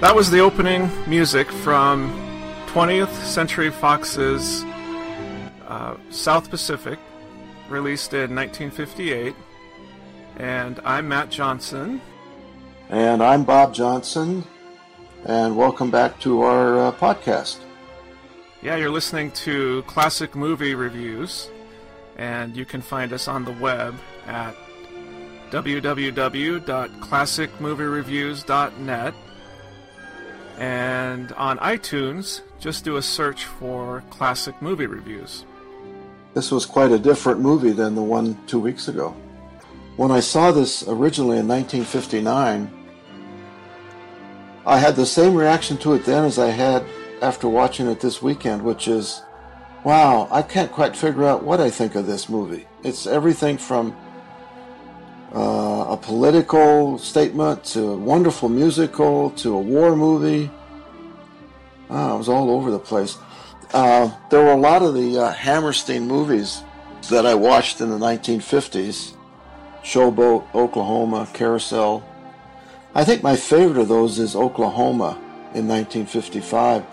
That was the opening music from 20th Century Fox's uh, South Pacific, released in 1958. And I'm Matt Johnson. And I'm Bob Johnson. And welcome back to our uh, podcast. Yeah, you're listening to classic movie reviews, and you can find us on the web at www.classicmoviereviews.net. And on iTunes, just do a search for classic movie reviews. This was quite a different movie than the one two weeks ago. When I saw this originally in 1959, I had the same reaction to it then as I had after watching it this weekend, which is, wow, I can't quite figure out what I think of this movie. It's everything from uh, political statement to a wonderful musical to a war movie. Oh, it was all over the place. Uh, there were a lot of the uh, Hammerstein movies that I watched in the 1950s Showboat, Oklahoma, Carousel. I think my favorite of those is Oklahoma in 1955.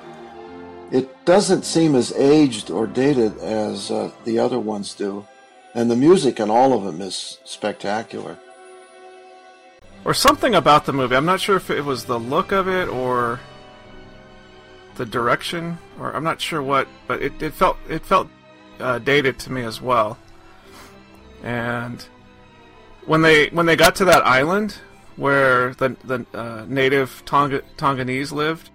It doesn't seem as aged or dated as uh, the other ones do, and the music in all of them is spectacular. Or something about the movie. I'm not sure if it was the look of it or the direction, or I'm not sure what, but it, it felt it felt uh, dated to me as well. And when they when they got to that island where the the uh, native Tonga, Tonganese lived,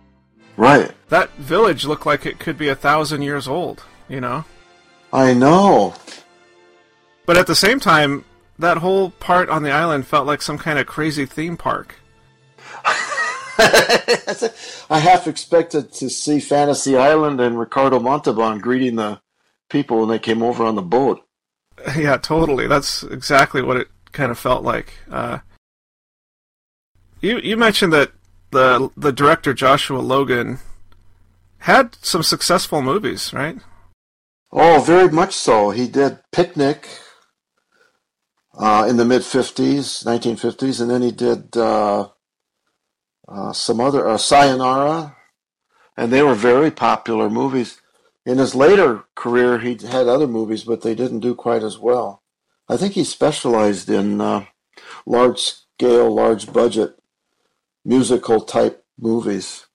right? That village looked like it could be a thousand years old. You know. I know. But at the same time, that whole part on the island felt like some kind of crazy theme park. I half expected to see Fantasy Island and Ricardo Montalban greeting the people when they came over on the boat. Yeah, totally. That's exactly what it kind of felt like. Uh, you you mentioned that the the director Joshua Logan had some successful movies, right? Oh, very much so. He did Picnic uh, in the mid '50s, 1950s, and then he did uh, uh, some other uh, Sayonara, and they were very popular movies. In his later career, he had other movies, but they didn't do quite as well. I think he specialized in uh, large scale, large budget musical type movies.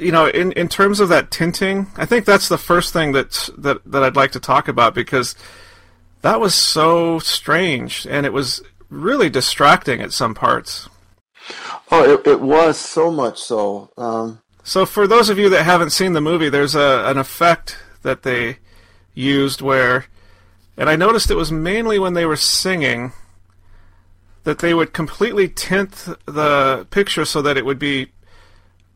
You know, in, in terms of that tinting, I think that's the first thing that that that I'd like to talk about because that was so strange and it was really distracting at some parts. Oh, it, it was so much so. Um, so, for those of you that haven't seen the movie, there's a an effect that they used where, and I noticed it was mainly when they were singing that they would completely tint the picture so that it would be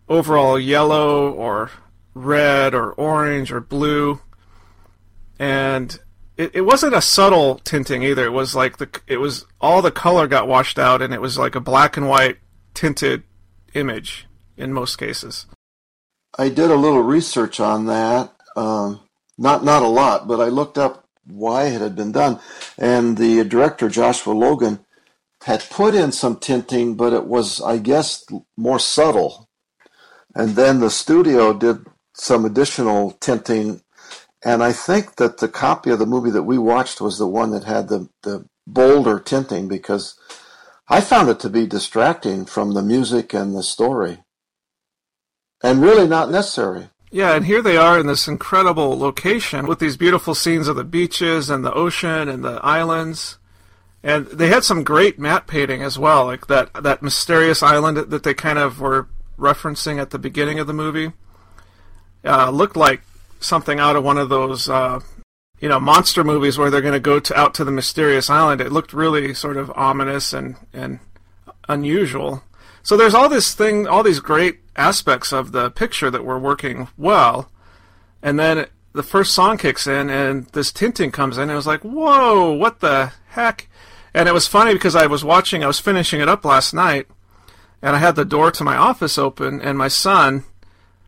overall yellow or red or orange or blue, and it, it wasn't a subtle tinting either. It was like the it was all the color got washed out, and it was like a black and white tinted image in most cases. I did a little research on that. Um, not not a lot, but I looked up why it had been done, and the director Joshua Logan had put in some tinting, but it was, I guess, more subtle. And then the studio did some additional tinting, and I think that the copy of the movie that we watched was the one that had the the bolder tinting because I found it to be distracting from the music and the story. And really not necessary. Yeah, and here they are in this incredible location with these beautiful scenes of the beaches and the ocean and the islands. And they had some great matte painting as well, like that that mysterious island that they kind of were referencing at the beginning of the movie. Uh, looked like something out of one of those uh, you know monster movies where they're going to go to out to the mysterious island. It looked really sort of ominous and and unusual. So there's all this thing, all these great aspects of the picture that were working well, and then the first song kicks in and this tinting comes in. And it was like, whoa, what the heck? And it was funny because I was watching, I was finishing it up last night, and I had the door to my office open, and my son,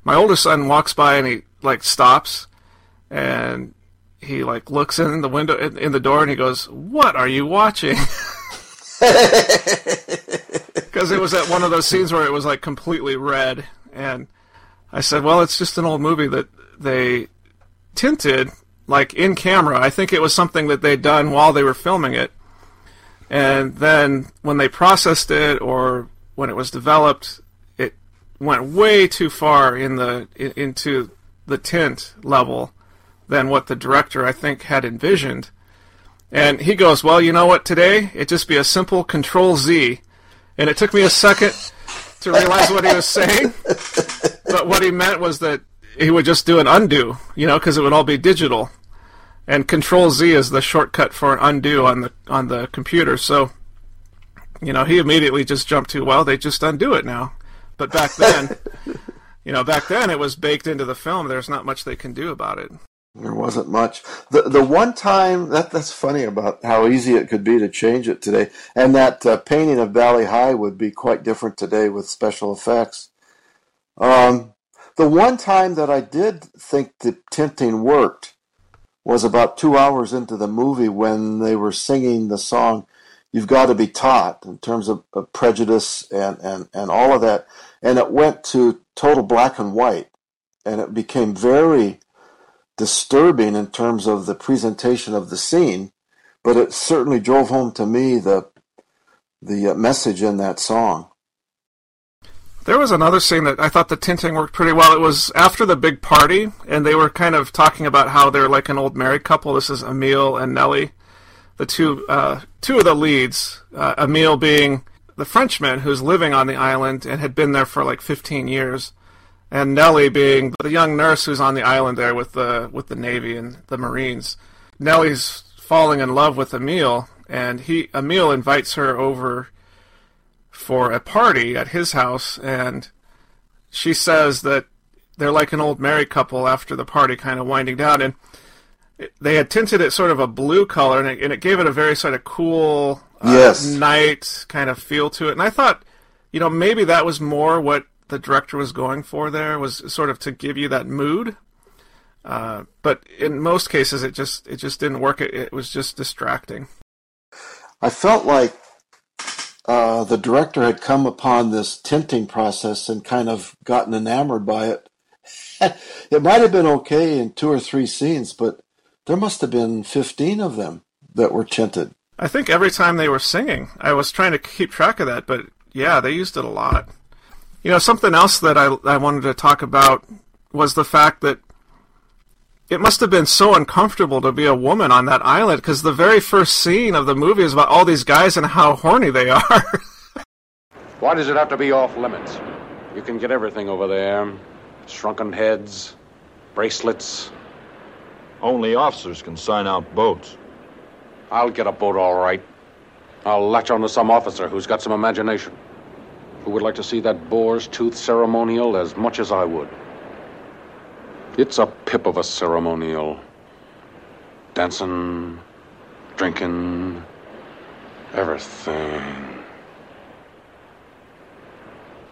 my oldest son, walks by and he like stops, and he like looks in the window in, in the door and he goes, "What are you watching?" Because it was at one of those scenes where it was like completely red, and I said, "Well, it's just an old movie that they tinted like in camera. I think it was something that they'd done while they were filming it, and then when they processed it or when it was developed, it went way too far in the in, into the tint level than what the director I think had envisioned." And he goes, "Well, you know what? Today it'd just be a simple Control Z." And it took me a second to realize what he was saying. but what he meant was that he would just do an undo, you know, because it would all be digital. And Control Z is the shortcut for an undo on the on the computer. So, you know, he immediately just jumped to, well, they just undo it now. But back then, you know, back then it was baked into the film. There's not much they can do about it. There wasn't much. The the one time that that's funny about how easy it could be to change it today, and that uh, painting of Bali Ha'i would be quite different today with special effects. Um, the one time that I did think the tinting worked was about two hours into the movie when they were singing the song "You've Got to Be Taught" in terms of, of prejudice and, and and all of that, and it went to total black and white, and it became very disturbing in terms of the presentation of the scene, but it certainly drove home to me the the uh, message in that song. There was another scene that I thought the tinting worked pretty well. It was after the big party, and they were kind of talking about how they're like an old married couple. This is Emil and Nellie, the two uh, two of the leads. Uh, Emil being the Frenchman who's living on the island and had been there for like 15 years, and Nellie being the young nurse who's on the island there with the with the Navy and the Marines. Nellie's falling in love with Emil, and he Emil invites her over for a party at his house, and she says that they're like an old married couple after the party kind of winding down, and they had tinted it sort of a blue color, and it, and it gave it a very sort of cool uh, yes. night kind of feel to it. And I thought, you know, maybe that was more what the director was going for there was sort of to give you that mood. Uh, but in most cases, it just it just didn't work. It, it was just distracting. I felt like uh, the director had come upon this tinting process and kind of gotten enamored by it. it might have been okay in two or three scenes, but there must have been 15 of them that were tinted. I think every time they were singing, I was trying to keep track of that, but yeah, they used it a lot. You know, something else that I, I wanted to talk about was the fact that it must have been so uncomfortable to be a woman on that island because the very first scene of the movie is about all these guys and how horny they are. Why does it have to be off limits? You can get everything over there shrunken heads, bracelets. Only officers can sign out boats. I'll get a boat all right. I'll latch onto some officer who's got some imagination, who would like to see that boar's tooth ceremonial as much as I would. It's a pip of a ceremonial. Dancing, drinking, everything.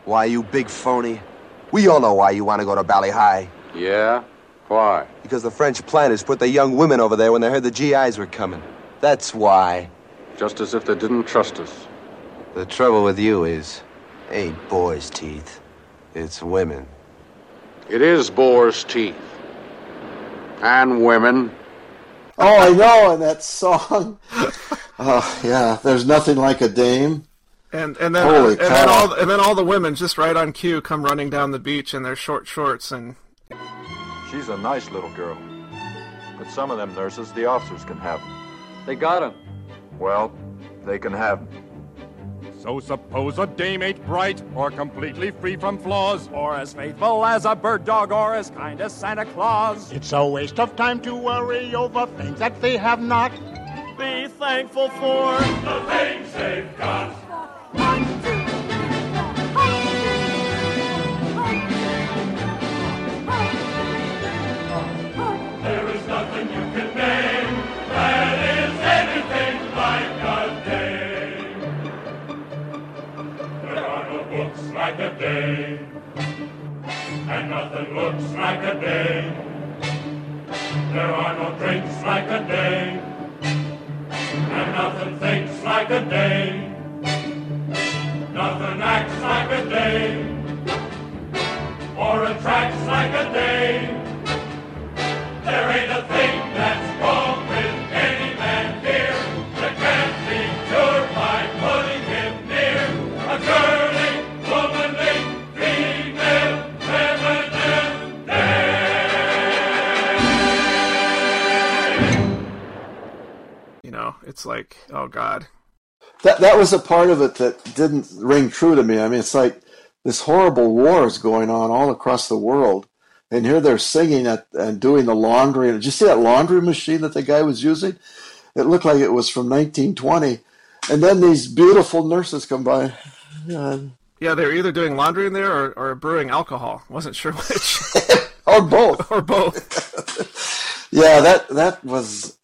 Why, you big phony? We all know why you want to go to Bali Ha'i. Yeah? Why? Because the French planners put the young women over there when they heard the GIs were coming. That's why. Just as if they didn't trust us. The trouble with you is, ain't boys' teeth. It's women. It is boar's teeth. And women. Oh, I know, and that song. Oh, yeah. There's nothing like a dame. And and then Holy and then all and then all the women just right on cue come running down the beach in their short shorts and She's a nice little girl. But some of them nurses, the officers can have 'em. They got him. Well, they can have 'em. So suppose a dame ain't bright, or completely free from flaws, or as faithful as a bird dog, or as kind as Santa Claus. It's a waste of time to worry over things that they have not. Be thankful for the things they've got. There a day, and nothing looks like a day. There are no drinks like a day, and nothing thinks like a day. Nothing acts like a day, or attracts like a day. There ain't a thing. Oh god. That that was a part of it that didn't ring true to me. I mean, it's like this horrible war is going on all across the world, and here they're singing at, and doing the laundry. Did you see that laundry machine that the guy was using? It looked like it was from 1920. And then these beautiful nurses come by. Yeah, yeah they're either doing laundry in there or, or brewing alcohol. Wasn't sure which. or both. or both. yeah, that that was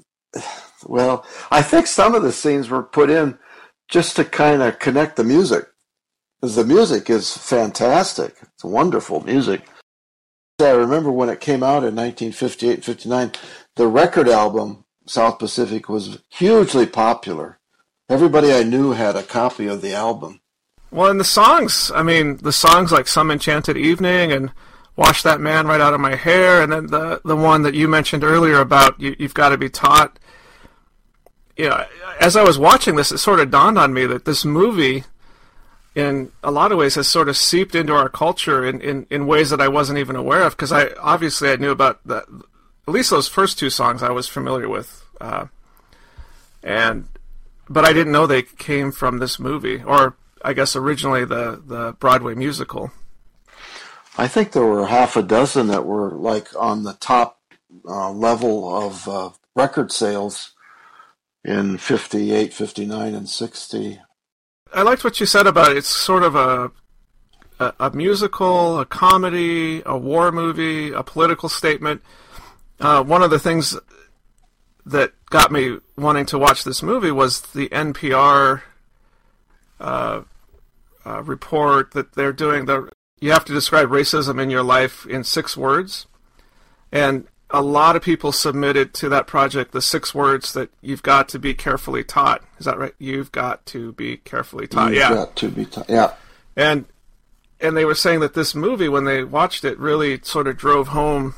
well. I think some of the scenes were put in just to kind of connect the music, because the music is fantastic. It's wonderful music. I remember when it came out in 1958 59, the record album South Pacific was hugely popular. Everybody I knew had a copy of the album. Well, and the songs, I mean, the songs like Some Enchanted Evening and Wash That Man Right Out of My Hair, and then the, the one that you mentioned earlier about you, You've Got to Be Taught. You know, as I was watching this, it sort of dawned on me that this movie, in a lot of ways, has sort of seeped into our culture in, in, in ways that I wasn't even aware of. Because I obviously I knew about the, at least those first two songs I was familiar with, uh, and but I didn't know they came from this movie, or I guess originally the the Broadway musical. I think there were half a dozen that were like on the top uh, level of uh, record sales in 58, 59, and 60. I liked what you said about it. It's sort of a, a, a musical, a comedy, a war movie, a political statement. Uh, one of the things that got me wanting to watch this movie was the NPR uh, uh, report that they're doing. The you have to describe racism in your life in six words, and a lot of people submitted to that project the six words that you've got to be carefully taught. Is that right? You've got to be carefully taught. You've yeah. Got to be taught. Yeah. And and they were saying that this movie, when they watched it, really sort of drove home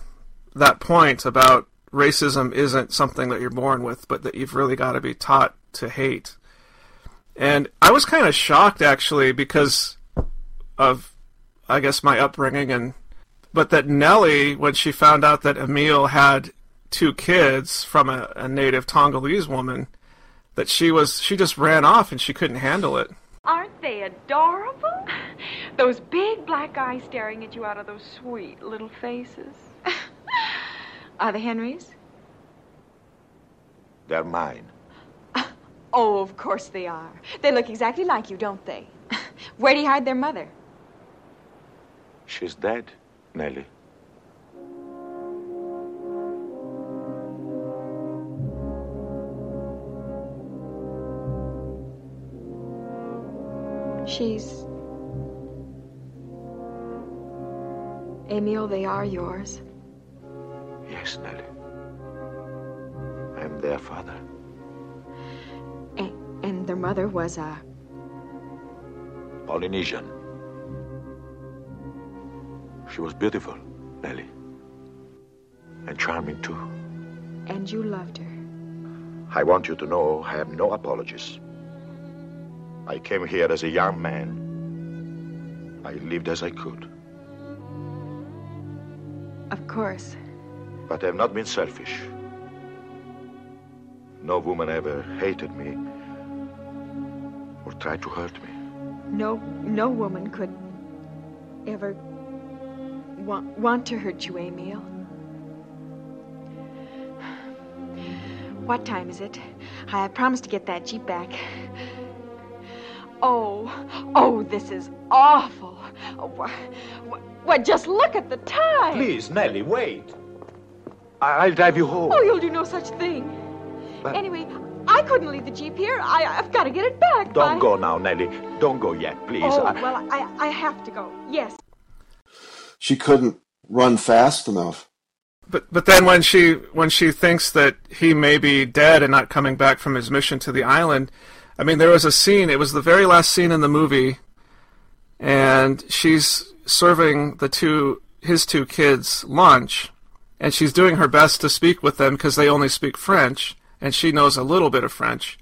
that point about racism isn't something that you're born with, but that you've really got to be taught to hate. And I was kind of shocked actually because of, I guess, my upbringing and, but that Nellie, when she found out that Emil had two kids from a, a native Tongolese woman, that she was, she just ran off and she couldn't handle it. Aren't they adorable? Those big black eyes staring at you out of those sweet little faces. Are they Henry's? They're mine. Oh, of course they are. They look exactly like you, don't they? Where'd he hide their mother? She's dead, Nellie. She's. Emil, they are yours. Yes, Nellie. I am their father. And, and their mother was a. Polynesian. She was beautiful, Nellie. And charming, too. And you loved her. I want you to know I have no apologies. I came here as a young man. I lived as I could. Of course. But I have not been selfish. No woman ever hated me or tried to hurt me. No, no woman could ever want, want to hurt you, Emil. What time is it? I promised to get that Jeep back. Oh, oh, this is awful. Oh, what, what, just look at the time. Please, Nellie, wait. I- will drive you home. Oh, you'll do no such thing. But... Anyway, I couldn't leave the Jeep here. I, have got to get it back. Don't go now, Nellie. Don't go yet, please. Oh, I... well, I, I have to go. Yes. She couldn't run fast enough. But but then when she when she thinks that he may be dead and not coming back from his mission to the island, I mean there was a scene. It was the very last scene in the movie, and she's serving the two his two kids lunch, and she's doing her best to speak with them because they only speak French, and she knows a little bit of French,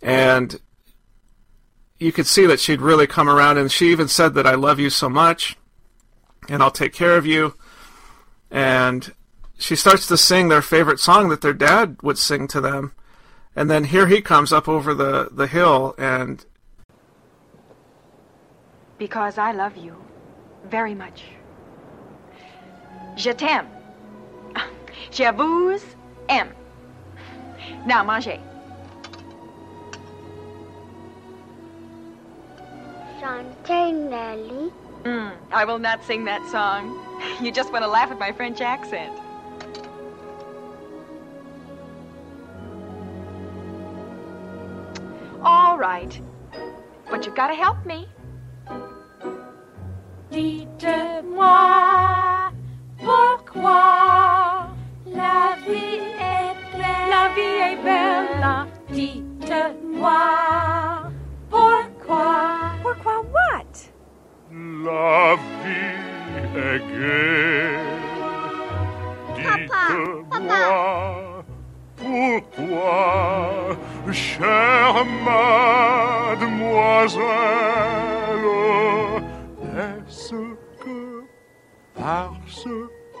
and you could see that she'd really come around, and she even said that I love you so much, and I'll take care of you and she starts to sing their favorite song that their dad would sing to them. And then here he comes up over the, the hill, and Because I love you very much. Je t'aime. Je vous aime. Now, mangez. Chantez, Nellie. Mm, I will not sing that song. You just want to laugh at my French accent. All right. But you've got to help me. Dites-moi pourquoi la vie est belle. La vie est belle. Dites-moi La vie est gaie. Dites-moi pourquoi, chère mademoiselle, est-ce que parce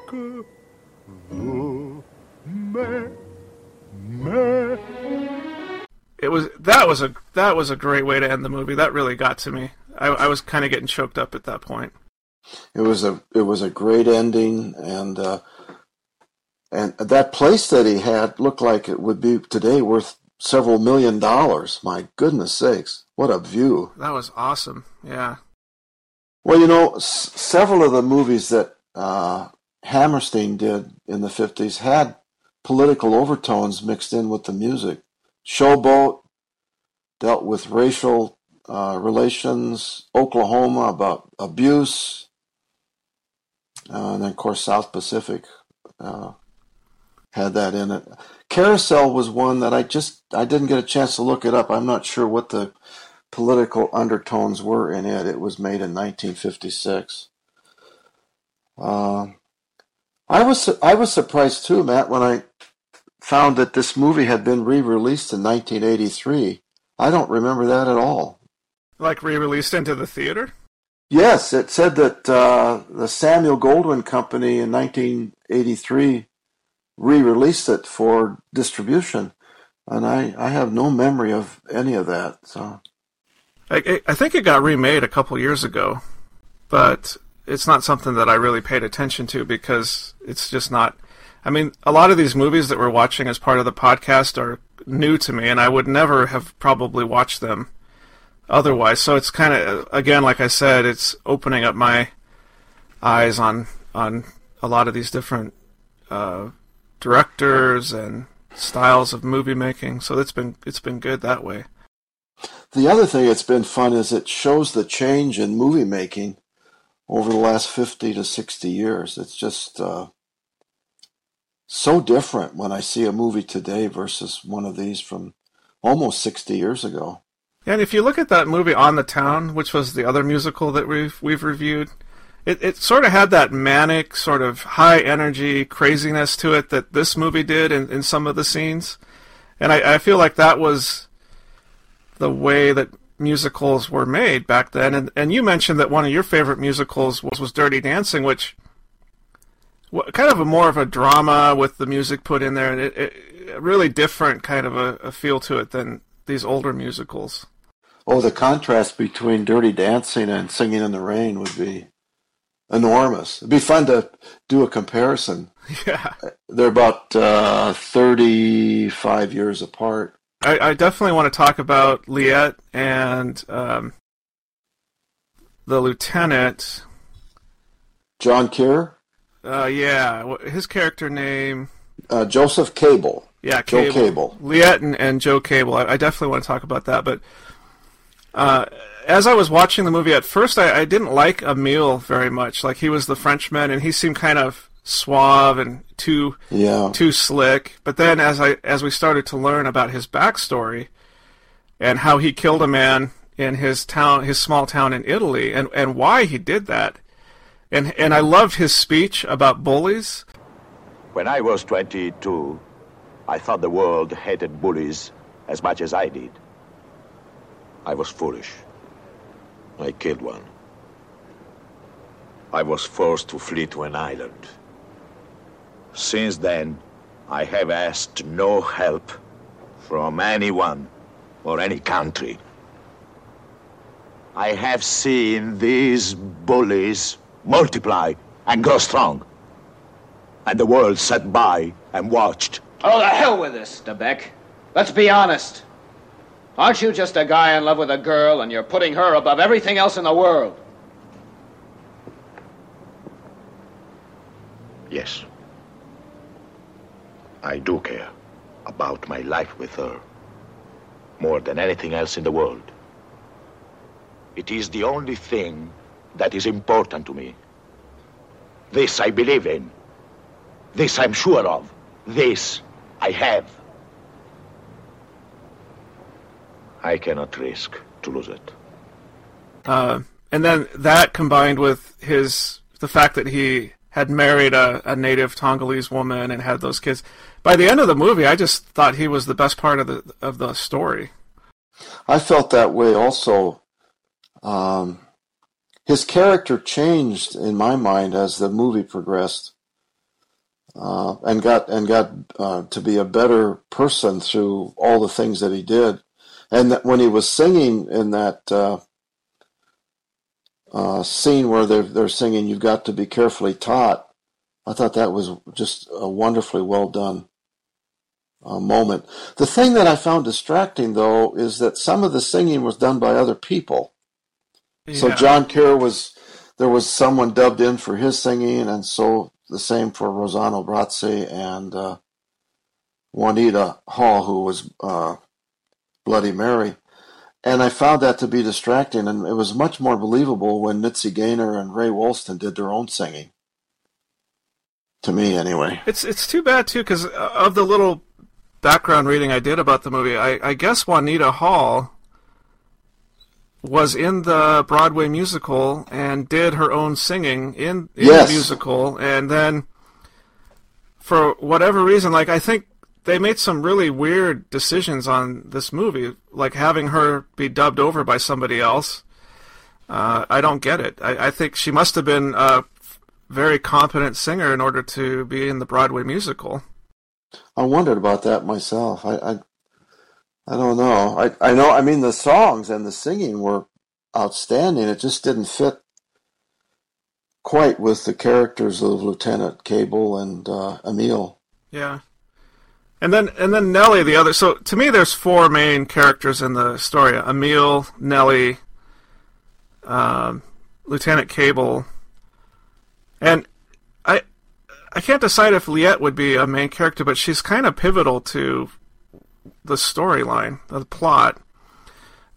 que vous m'aimez? it was that was a that was a great way to end the movie. That really got to me. I, I was kind of getting choked up at that point. It was a it was a great ending, and uh, and that place that he had looked like it would be today worth several million dollars. My goodness sakes, what a view! That was awesome. Yeah. Well, you know, s- several of the movies that uh, Hammerstein did in the fifties had political overtones mixed in with the music. Showboat dealt with racial uh, relations. Oklahoma about abuse, uh, and then of course South Pacific uh, had that in it. Carousel was one that I just I didn't get a chance to look it up. I'm not sure what the political undertones were in it. It was made in 1956. Uh, I was I was surprised too, Matt, when I found that this movie had been re-released in 1983. I don't remember that at all. Like re-released into the theater. Yes, it said that uh, the Samuel Goldwyn Company in 1983 re-released it for distribution, and I, I have no memory of any of that. So I, I think it got remade a couple years ago, but it's not something that I really paid attention to because it's just not. I mean, a lot of these movies that we're watching as part of the podcast are new to me, and I would never have probably watched them otherwise. So it's kind of, again, like I said, it's opening up my eyes on on a lot of these different uh, directors and styles of movie making. So it's been it's been good that way. the other thing that's been fun is it shows the change in movie making over the last 50 to 60 years. It's just uh, so different when I see a movie today versus one of these from almost 60 years ago. And if you look at that movie On the Town, which was the other musical that we've we've reviewed, it, it sort of had that manic, sort of high energy craziness to it that this movie did in, in some of the scenes. And I, I feel like that was the way that musicals were made back then. And and you mentioned that one of your favorite musicals was, was Dirty Dancing, which kind of a more of a drama with the music put in there, and it, it a really different kind of a, a feel to it than these older musicals. Oh, the contrast between Dirty Dancing and Singing in the Rain would be enormous. It'd be fun to do a comparison. Yeah. They're about uh, 35 years apart. I, I definitely want to talk about Liat and um, the lieutenant. John Kerr, Uh, yeah, his character name. uh, Joseph Cable. Yeah, Joe Cable. Cable. Liat and, and Joe Cable. I, I definitely want to talk about that. But uh, as I was watching the movie, at first I, I didn't like Emile very much. Like he was the Frenchman, and he seemed kind of suave and too Yeah. too slick. But then as I as we started to learn about his backstory and how he killed a man in his town, his small town in Italy, and and why he did that, and and I loved his speech about bullies. When I was 22, I thought the world hated bullies as much as I did. I was foolish. I killed one. I was forced to flee to an island. Since then, I have asked no help from anyone or any country. I have seen these bullies multiply and grow strong. And the world sat by and watched. Oh, the hell with this, de Becque. Let's be honest. Aren't you just a guy in love with a girl and you're putting her above everything else in the world? Yes. I do care about my life with her more than anything else in the world. It is the only thing that is important to me. This I believe in. This I'm sure of. This I have. I cannot risk to lose it. Uh, and then that combined with his the fact that he had married a, a native Tongolese woman and had those kids. By the end of the movie, I just thought he was the best part of the of the story. I felt that way also. Um, his character changed in my mind as the movie progressed, uh, and got and got uh, to be a better person through all the things that he did. And that when he was singing in that uh, uh, scene where they're they're singing "You've got to be carefully taught," I thought that was just a wonderfully well done uh, moment. The thing that I found distracting, though, is that some of the singing was done by other people. So John Kerr was there was someone dubbed in for his singing, and so the same for Rossano Brazzi and uh, Juanita Hall, who was uh, Bloody Mary. And I found that to be distracting, and it was much more believable when Mitzi Gaynor and Ray Walston did their own singing. To me, anyway. It's it's too bad too because of the little background reading I did about the movie. I, I guess Juanita Hall was in the Broadway musical and did her own singing in, in Yes. the musical, and then for whatever reason, like I think they made some really weird decisions on this movie, like having her be dubbed over by somebody else. Uh, I don't get it. I, I think she must have been a very competent singer in order to be in the Broadway musical. I wondered about that myself. I, I, I don't know. I, I know. I mean, the songs and the singing were outstanding. It just didn't fit quite with the characters of Lieutenant Cable and uh, Emil. Yeah. And then and then Nellie the other so to me there's four main characters in the story. Emil, Nellie, um, Lieutenant Cable, and I I can't decide if Liat would be a main character, but she's kind of pivotal to the storyline, the plot.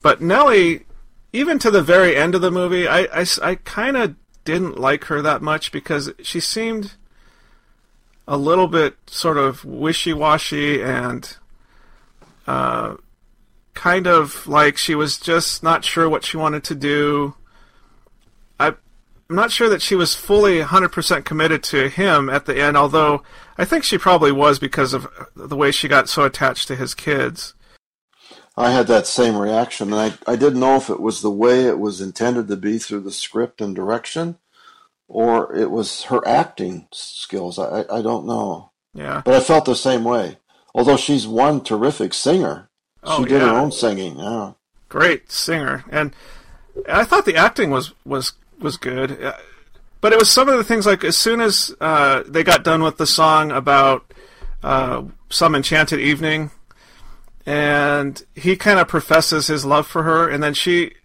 But Nellie, even to the very end of the movie, I, I, I kind of didn't like her that much because she seemed a little bit sort of wishy-washy and uh, kind of like she was just not sure what she wanted to do. I, I'm not sure that she was fully 100% committed to him at the end, although I think she probably was because of the way she got so attached to his kids. I had that same reaction, and I, I didn't know if it was the way it was intended to be through the script and direction, or it was her acting skills. I, I don't know. Yeah. But I felt the same way. Although she's one terrific singer, Oh, she did her own singing. Yeah. great singer, and I thought the acting was was was good. But it was some of the things like as soon as uh, they got done with the song about uh, some enchanted evening, and he kind of professes his love for her, and then she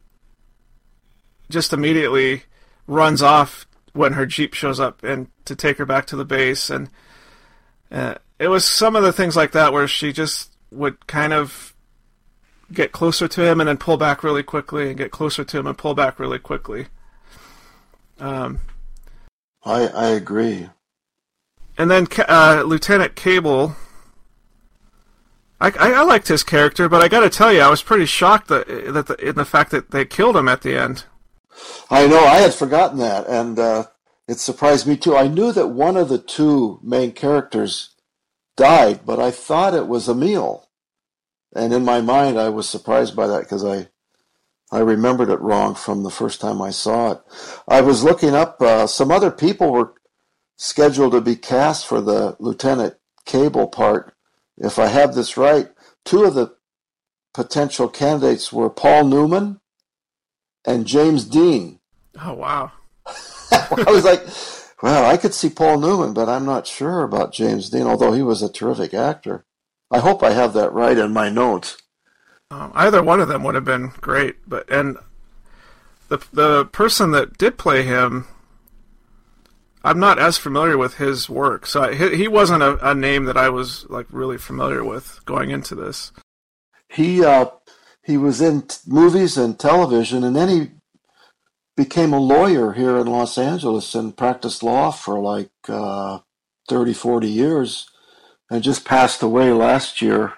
just immediately runs off when her jeep shows up and to take her back to the base, and uh, it was some of the things like that where she just would kind of get closer to him and then pull back really quickly and get closer to him and pull back really quickly. Um, I I agree. and then uh, Lieutenant Cable. I, I, I liked his character, but I got to tell you, I was pretty shocked that that the, in the fact that they killed him at the end. I know. I had forgotten that, and uh, it surprised me too. I knew that one of the two main characters died, but I thought it was Emil. And in my mind, I was surprised by that because I I remembered it wrong from the first time I saw it. I was looking up uh, some other people were scheduled to be cast for the Lieutenant Cable part. If I have this right, two of the potential candidates were Paul Newman and James Dean. Oh wow! I was like, well, I could see Paul Newman, but I'm not sure about James Dean, although he was a terrific actor. I hope I have that right in my notes. Um, either one of them would have been great, but and the the person that did play him, I'm not as familiar with his work, so I, he, he wasn't a, a name that I was like really familiar with going into this. He uh, he was in t- movies and television, and then he became a lawyer here in Los Angeles and practiced law for like uh, 30, 40 years, and just passed away last year.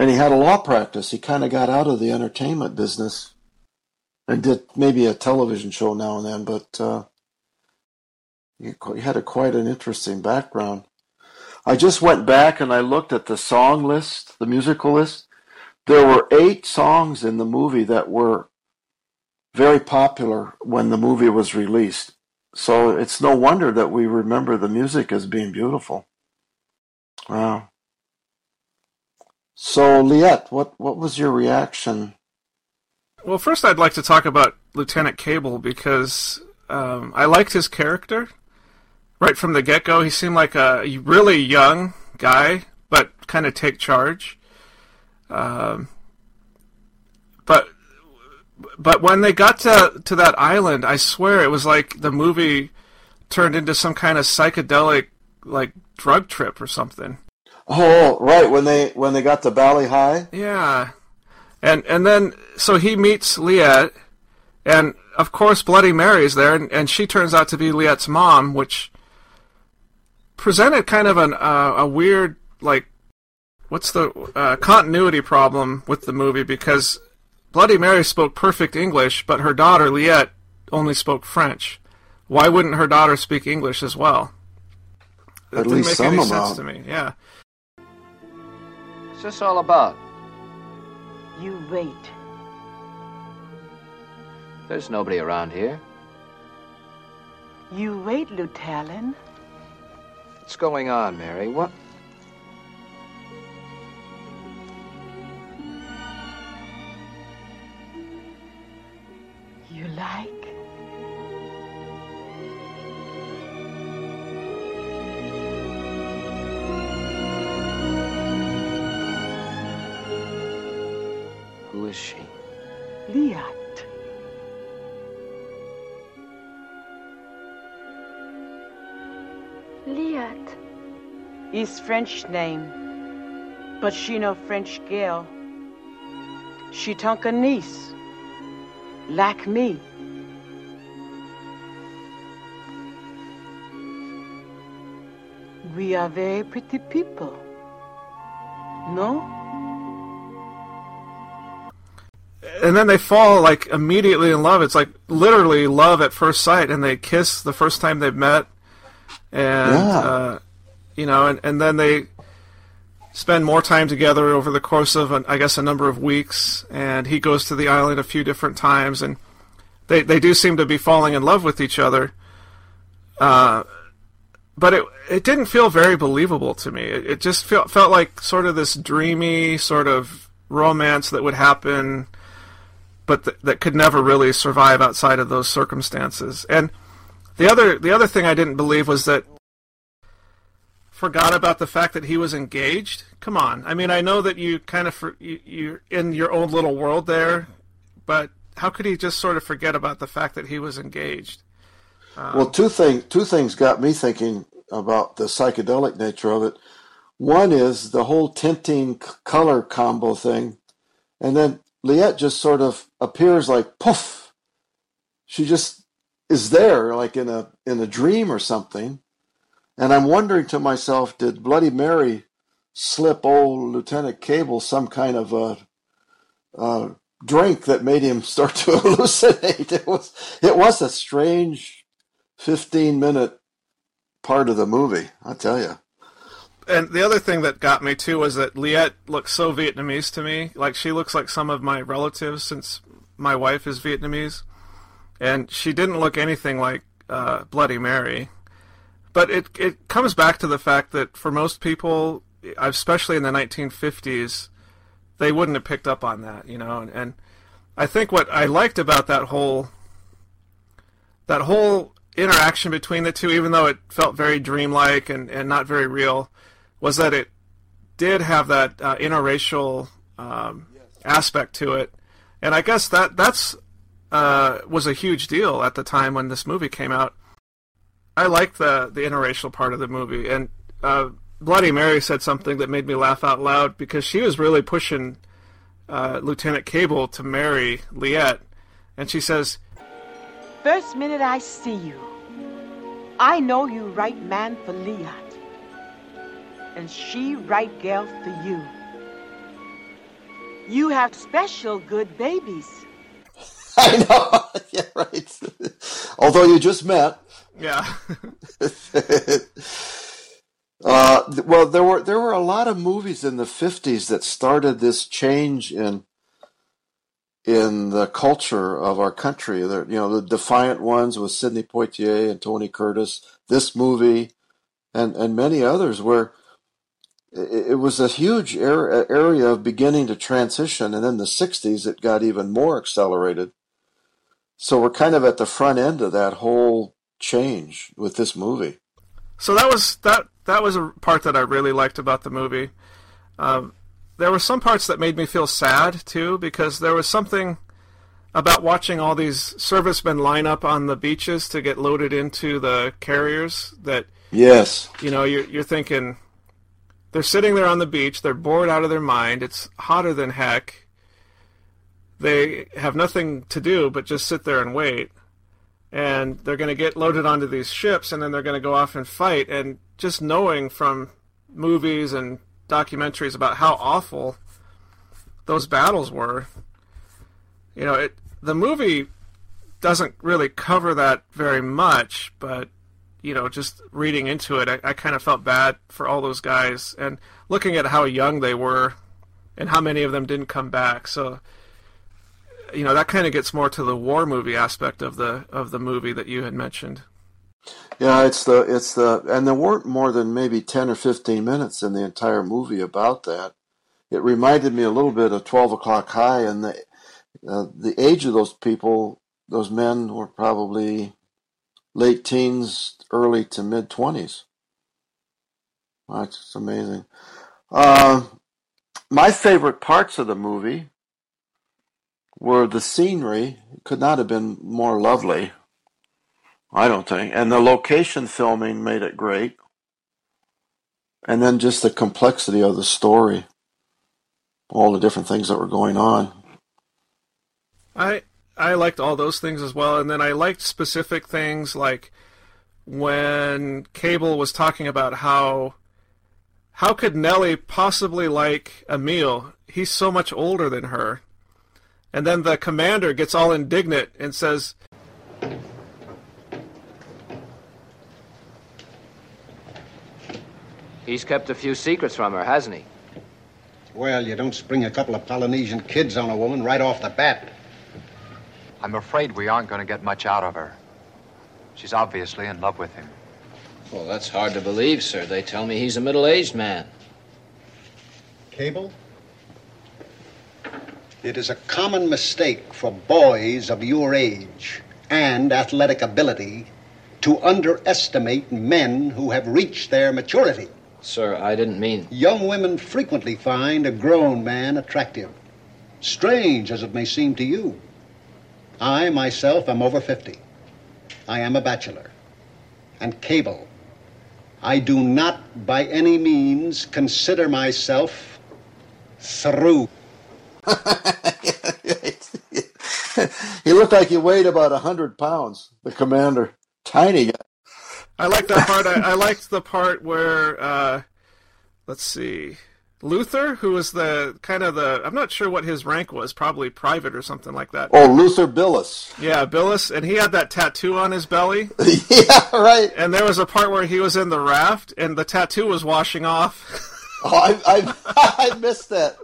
And he had a law practice. He kind of got out of the entertainment business and did maybe a television show now and then, but uh, he had a quite an interesting background. I just went back and I looked at the song list, the musical list. There were eight songs in the movie that were very popular when the movie was released. So it's no wonder that we remember the music as being beautiful. Wow. So, Liat, what, what was your reaction? Well, first I'd like to talk about Lieutenant Cable because um, I liked his character. Right from the get go, he seemed like a really young guy, but kind of take charge. Um, but but when they got to to that island, I swear it was like the movie turned into some kind of psychedelic like drug trip or something. Oh, right when they when they got to Bali Ha'i. Yeah, and and then so he meets Liat, and of course Bloody Mary's there, and, and she turns out to be Liat's mom, which presented kind of an uh, a weird like what's the uh, continuity problem with the movie because Bloody Mary spoke perfect English, but her daughter Liat only spoke French. Why wouldn't her daughter speak English as well? At least make some amount. sense to me. Yeah. What's this all about? You wait. There's nobody around here. You wait, Lieutenant. What's going on, Mary? What? You like? Liat. Liat. Is French name, but she no French girl. She Tonkinese, like me. We are very pretty people. No? And then they fall like immediately in love. It's like literally love at first sight, and they kiss the first time they've met, and Yeah. uh, you know, and, and then they spend more time together over the course of, an, I guess, a number of weeks. And he goes to the island a few different times, and they they do seem to be falling in love with each other. Uh, but it it didn't feel very believable to me. It, it just felt felt like sort of this dreamy sort of romance that would happen but th- that could never really survive outside of those circumstances. And the other the other thing I didn't believe was that forgot about the fact that he was engaged. Come on, I mean I know that you kind of for, you, you're in your own little world there, but how could he just sort of forget about the fact that he was engaged? Um, Well, two thing two things got me thinking about the psychedelic nature of it. One is the whole tinting color combo thing, and then Liat just sort of appears like poof. She just is there, like in a in a dream or something. And I'm wondering to myself, did Bloody Mary slip old Lieutenant Cable some kind of a, a drink that made him start to hallucinate? It was it was a strange 15 minute part of the movie, I tell you. and the other thing that got me too was that Liat looks so Vietnamese to me. Like she looks like some of my relatives since my wife is Vietnamese, and she didn't look anything like uh, Bloody Mary. But it it comes back to the fact that for most people, especially in the 1950s, they wouldn't have picked up on that, you know. And, and I think what I liked about that whole that whole interaction between the two, even though it felt very dreamlike and, and not very real, was that it did have that uh, interracial um, aspect to it, and I guess that that's uh, was a huge deal at the time when this movie came out. I liked the the interracial part of the movie, and uh, Bloody Mary said something that made me laugh out loud because she was really pushing uh, Lieutenant Cable to marry Liat, and she says, First minute I see you, I know you right man for Liat, and she right gal for you. You have special good babies. I know. yeah, right. Although you just met. Yeah. uh, well, there were there were a lot of movies in the fifties that started this change in in the culture of our country. There, you know, the defiant ones with Sidney Poitier and Tony Curtis. This movie, and and many others, where it, it was a huge er, area of beginning to transition, and in the '60s it got even more accelerated. So we're kind of at the front end of that whole change with this movie. So that was that that was a part that I really liked about the movie. Um, there were some parts that made me feel sad too, because there was something about watching all these servicemen line up on the beaches to get loaded into the carriers that yes you know you're, you're thinking they're sitting there on the beach they're bored out of their mind it's hotter than heck they have nothing to do but just sit there and wait. And they're going to get loaded onto these ships and then they're going to go off and fight. And just knowing from movies and documentaries about how awful those battles were, you know, it the movie doesn't really cover that very much, but you know, just reading into it, I, I kind of felt bad for all those guys and looking at how young they were and how many of them didn't come back. So you know that kind of gets more to the war movie aspect of the of the movie that you had mentioned. Yeah, it's the it's the and there weren't more than maybe ten or fifteen minutes in the entire movie about that. It reminded me a little bit of Twelve O'clock High, and the uh, the age of those people, those men were probably late teens, early to mid twenties. That's amazing. Uh, my favorite parts of the movie were the scenery It could not have been more lovely. I don't think. And the location filming made it great. And then just the complexity of the story, all the different things that were going on. I I liked all those things as well, and then I liked specific things like when Cable was talking about how how could Nellie possibly like Emil? He's so much older than her. And then the commander gets all indignant and says, He's kept a few secrets from her, hasn't he? Well, you don't spring a couple of Polynesian kids on a woman right off the bat. I'm afraid we aren't going to get much out of her. She's obviously in love with him. Well, that's hard to believe, sir. They tell me he's a middle aged man. Cable? It is a common mistake for boys of your age and athletic ability to underestimate men who have reached their maturity. Sir, I didn't mean. Young women frequently find a grown man attractive, strange as it may seem to you. I myself am over 50. I am a bachelor. And Cable, I do not by any means consider myself through. he looked like he weighed about a hundred pounds. The commander, tiny guy. I like that part. I, I liked the part where, uh, let's see, Luther, who was the kind of the I'm not sure what his rank was, probably private or something like that. Oh, Luther Billis. Yeah, Billis, and he had that tattoo on his belly. yeah, right. And there was a part where he was in the raft, and the tattoo was washing off. oh, I, I I missed that.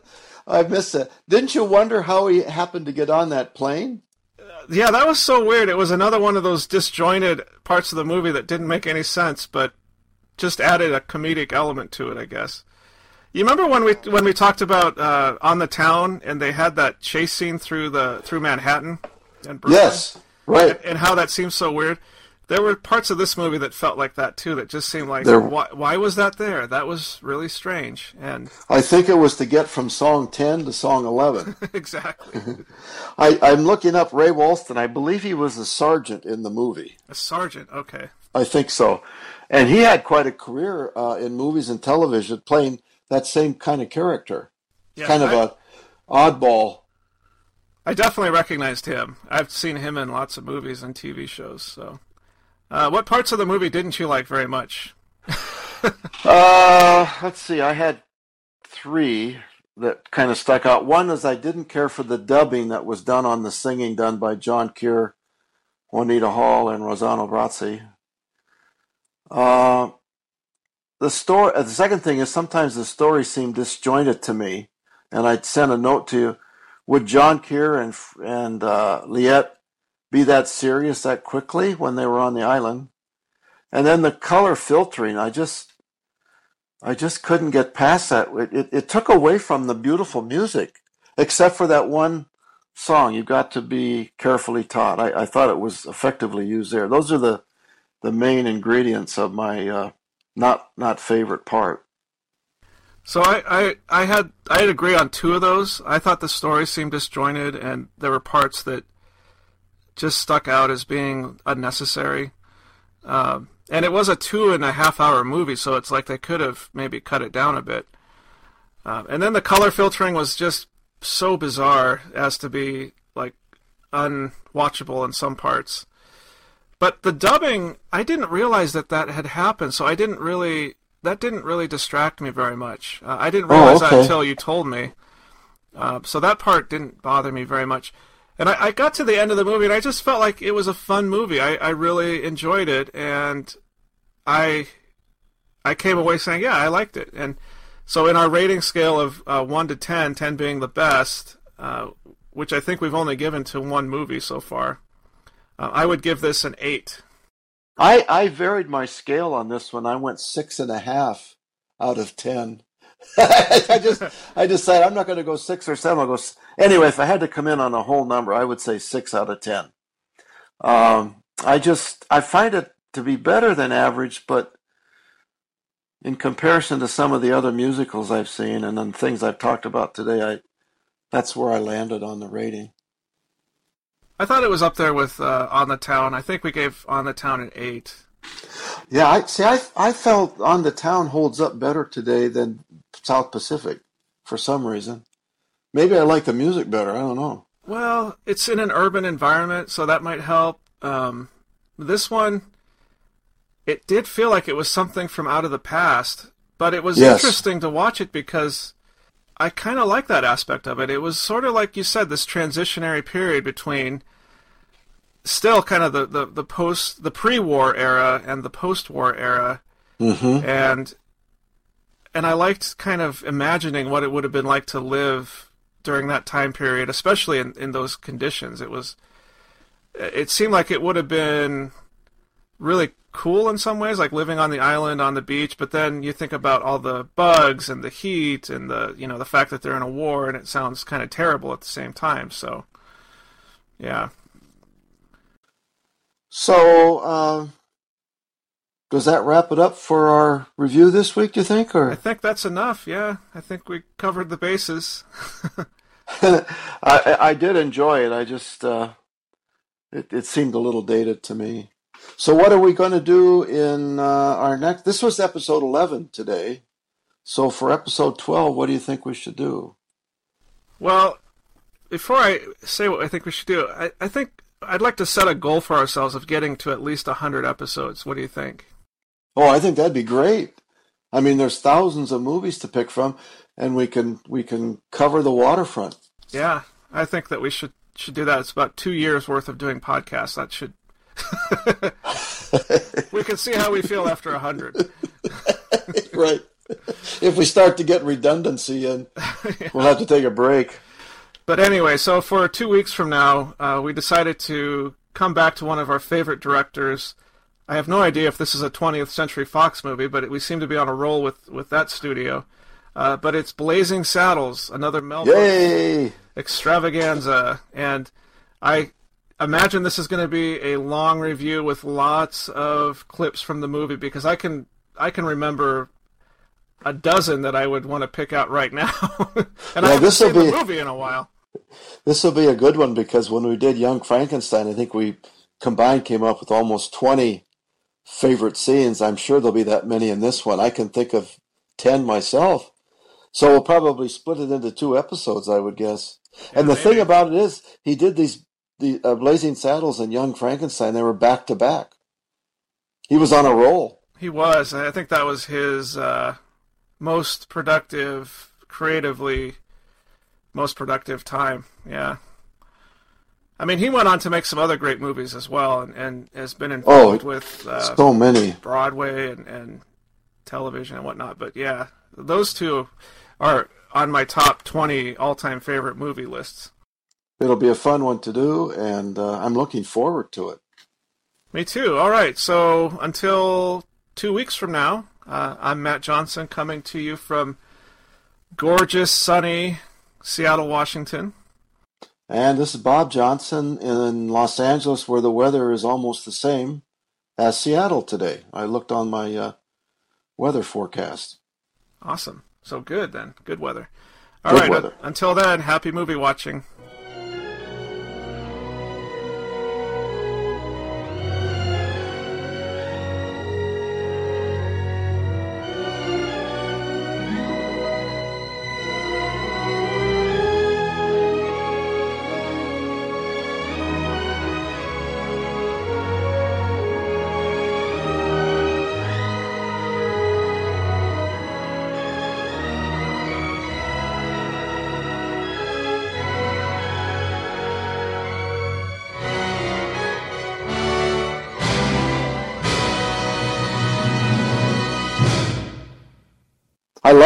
I missed it. Didn't you wonder how he happened to get on that plane? Uh, yeah, that was so weird. It was another one of those disjointed parts of the movie that didn't make any sense, but just added a comedic element to it, I guess. You remember when we when we talked about uh, on the town and they had that chase scene through the through Manhattan and Brooklyn? Yes, right. And, and how that seems so weird. There were parts of this movie that felt like that too. That just seemed like There- why, why was that there? That was really strange. And I think it was to get from song 10 to song 11. exactly, I, I'm looking up Ray Walston. I believe he was a sergeant in the movie. a sergeant. Okay, I think so. And he had quite a career uh, in movies and television playing that same kind of character. Yeah, kind of I- a oddball. I definitely recognized him. I've seen him in lots of movies and TV shows. So, uh, what parts of the movie didn't you like very much? Uh, let's see. I had three that kind of stuck out. One is I didn't care for the dubbing that was done on the singing done by John Kerr, Juanita Hall, and Rossano Brazzi. Uh, the story. The second thing is sometimes the story seemed disjointed to me, and I'd sent a note to you. Would John Kerr and and uh, Liat be that serious that quickly when they were on the island? And then the color filtering, I just I just couldn't get past that. It, it, it took away from the beautiful music, except for that one song, You've Got to Be Carefully Taught. I, I thought it was effectively used there. Those are the, the main ingredients of my uh, not not favorite part. So I, I, I had I'd agree on two of those. I thought the story seemed disjointed, and there were parts that just stuck out as being unnecessary. Um, and it was a two and a half hour movie, so it's like they could have maybe cut it down a bit. Um, and then the color filtering was just so bizarre as to be like unwatchable in some parts. But the dubbing, I didn't realize that that had happened, so I didn't really that didn't really distract me very much. Uh, I didn't Oh, realize okay. that until you told me. Uh, so that part didn't bother me very much. And I, I got to the end of the movie, and I just felt like it was a fun movie. I, I really enjoyed it, and I I came away saying, yeah, I liked it. And so in our rating scale of uh, 1 to 10, 10 being the best, uh, which I think we've only given to one movie so far, uh, I would give this an 8. I, I varied my scale on this one. I went six and a half out of ten. I just I decided I'm not going to go six or seven. I'll go anyway. If I had to come in on a whole number, I would say six out of ten. Um, I just I find it to be better than average, but in comparison to some of the other musicals I've seen and then things I've talked about today, I that's where I landed on the rating. I thought it was up there with uh, On the Town. I think we gave On the Town an 8. Yeah, I see. I I felt on the town holds up better today than South Pacific for some reason. Maybe I like the music better. I don't know. Well, it's in an urban environment, so that might help. Um, this one, it did feel like it was something from out of the past, but it was Yes. interesting to watch it because I kind of like that aspect of it. It was sort of like you said, this transitionary period between still kind of the, the, the post, the pre-war era and the post-war era, Mm-hmm. and and I liked kind of imagining what it would have been like to live during that time period, especially in, in those conditions. It was it seemed like it would have been really cool in some ways, like living on the island on the beach. But then you think about all the bugs and the heat and the you know the fact that they're in a war, and it sounds kind of terrible at the same time. So, yeah. So, uh, does that wrap it up for our review this week? Do you think, Or I think that's enough. Yeah, I think we covered the bases. I, I I did enjoy it. I just uh, it it seemed a little dated to me. So, what are we going to do in uh, our next? This was episode eleven today. So, for episode twelve, what do you think we should do? Well, before I say what I think we should do, I, I think I'd like to set a goal for ourselves of getting to at least 100 episodes. What do you think? Oh, I think that'd be great. I mean, there's thousands of movies to pick from, and we can we can cover the waterfront. Yeah, I think that we should should do that. It's about two years worth of doing podcasts. That should. we can see how we feel after a 100. right. If we start to get redundancy in, we'll have to take a break. But anyway, so for two weeks from now, uh, we decided to come back to one of our favorite directors. I have no idea if this is a 20th Century Fox movie, but we seem to be on a roll with, with that studio. Uh, but it's Blazing Saddles, another Mel! Brooks extravaganza, and I imagine this is going to be a long review with lots of clips from the movie because I can I can remember a dozen that I would want to pick out right now, and I haven't seen be- the movie in a while. This will be a good one because when we did Young Frankenstein, I think we combined came up with almost 20 favorite scenes. I'm sure there'll be that many in this one. I can think of 10 myself. So we'll probably split it into two episodes, I would guess. and the thing about it is, he did these the uh, Blazing Saddles and Young Frankenstein. They were back to back. He was on a roll. He was, and I think that was his uh, most productive, creatively, most productive time. Yeah. I mean, he went on to make some other great movies as well, and, and has been involved Oh, with uh, so many. Broadway and, and television and whatnot. But yeah, those two are on my top twenty all-time favorite movie lists. It'll be a fun one to do, and uh, I'm looking forward to it. Me too. All right. So until two weeks from now, uh, I'm Matt Johnson coming to you from gorgeous, sunny Seattle, Washington. And this is Bob Johnson in Los Angeles, where the weather is almost the same as Seattle today. I looked on my uh, weather forecast. Awesome. So good then. Good weather. All Good right. weather. uh, until then, happy movie watching.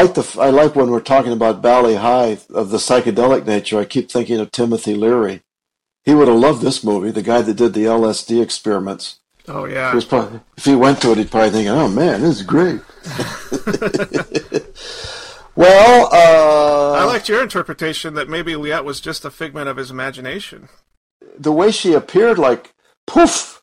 Like the I like when we're talking about Bali Ha'i of the psychedelic nature. I keep thinking of Timothy Leary. He would have loved this movie. The guy that did the LSD experiments. Oh He yeah. was probably, if he went to it, he'd probably think, "Oh man, this is great." well, uh, I liked your interpretation that maybe Liat was just a figment of his imagination. the way she appeared, like poof,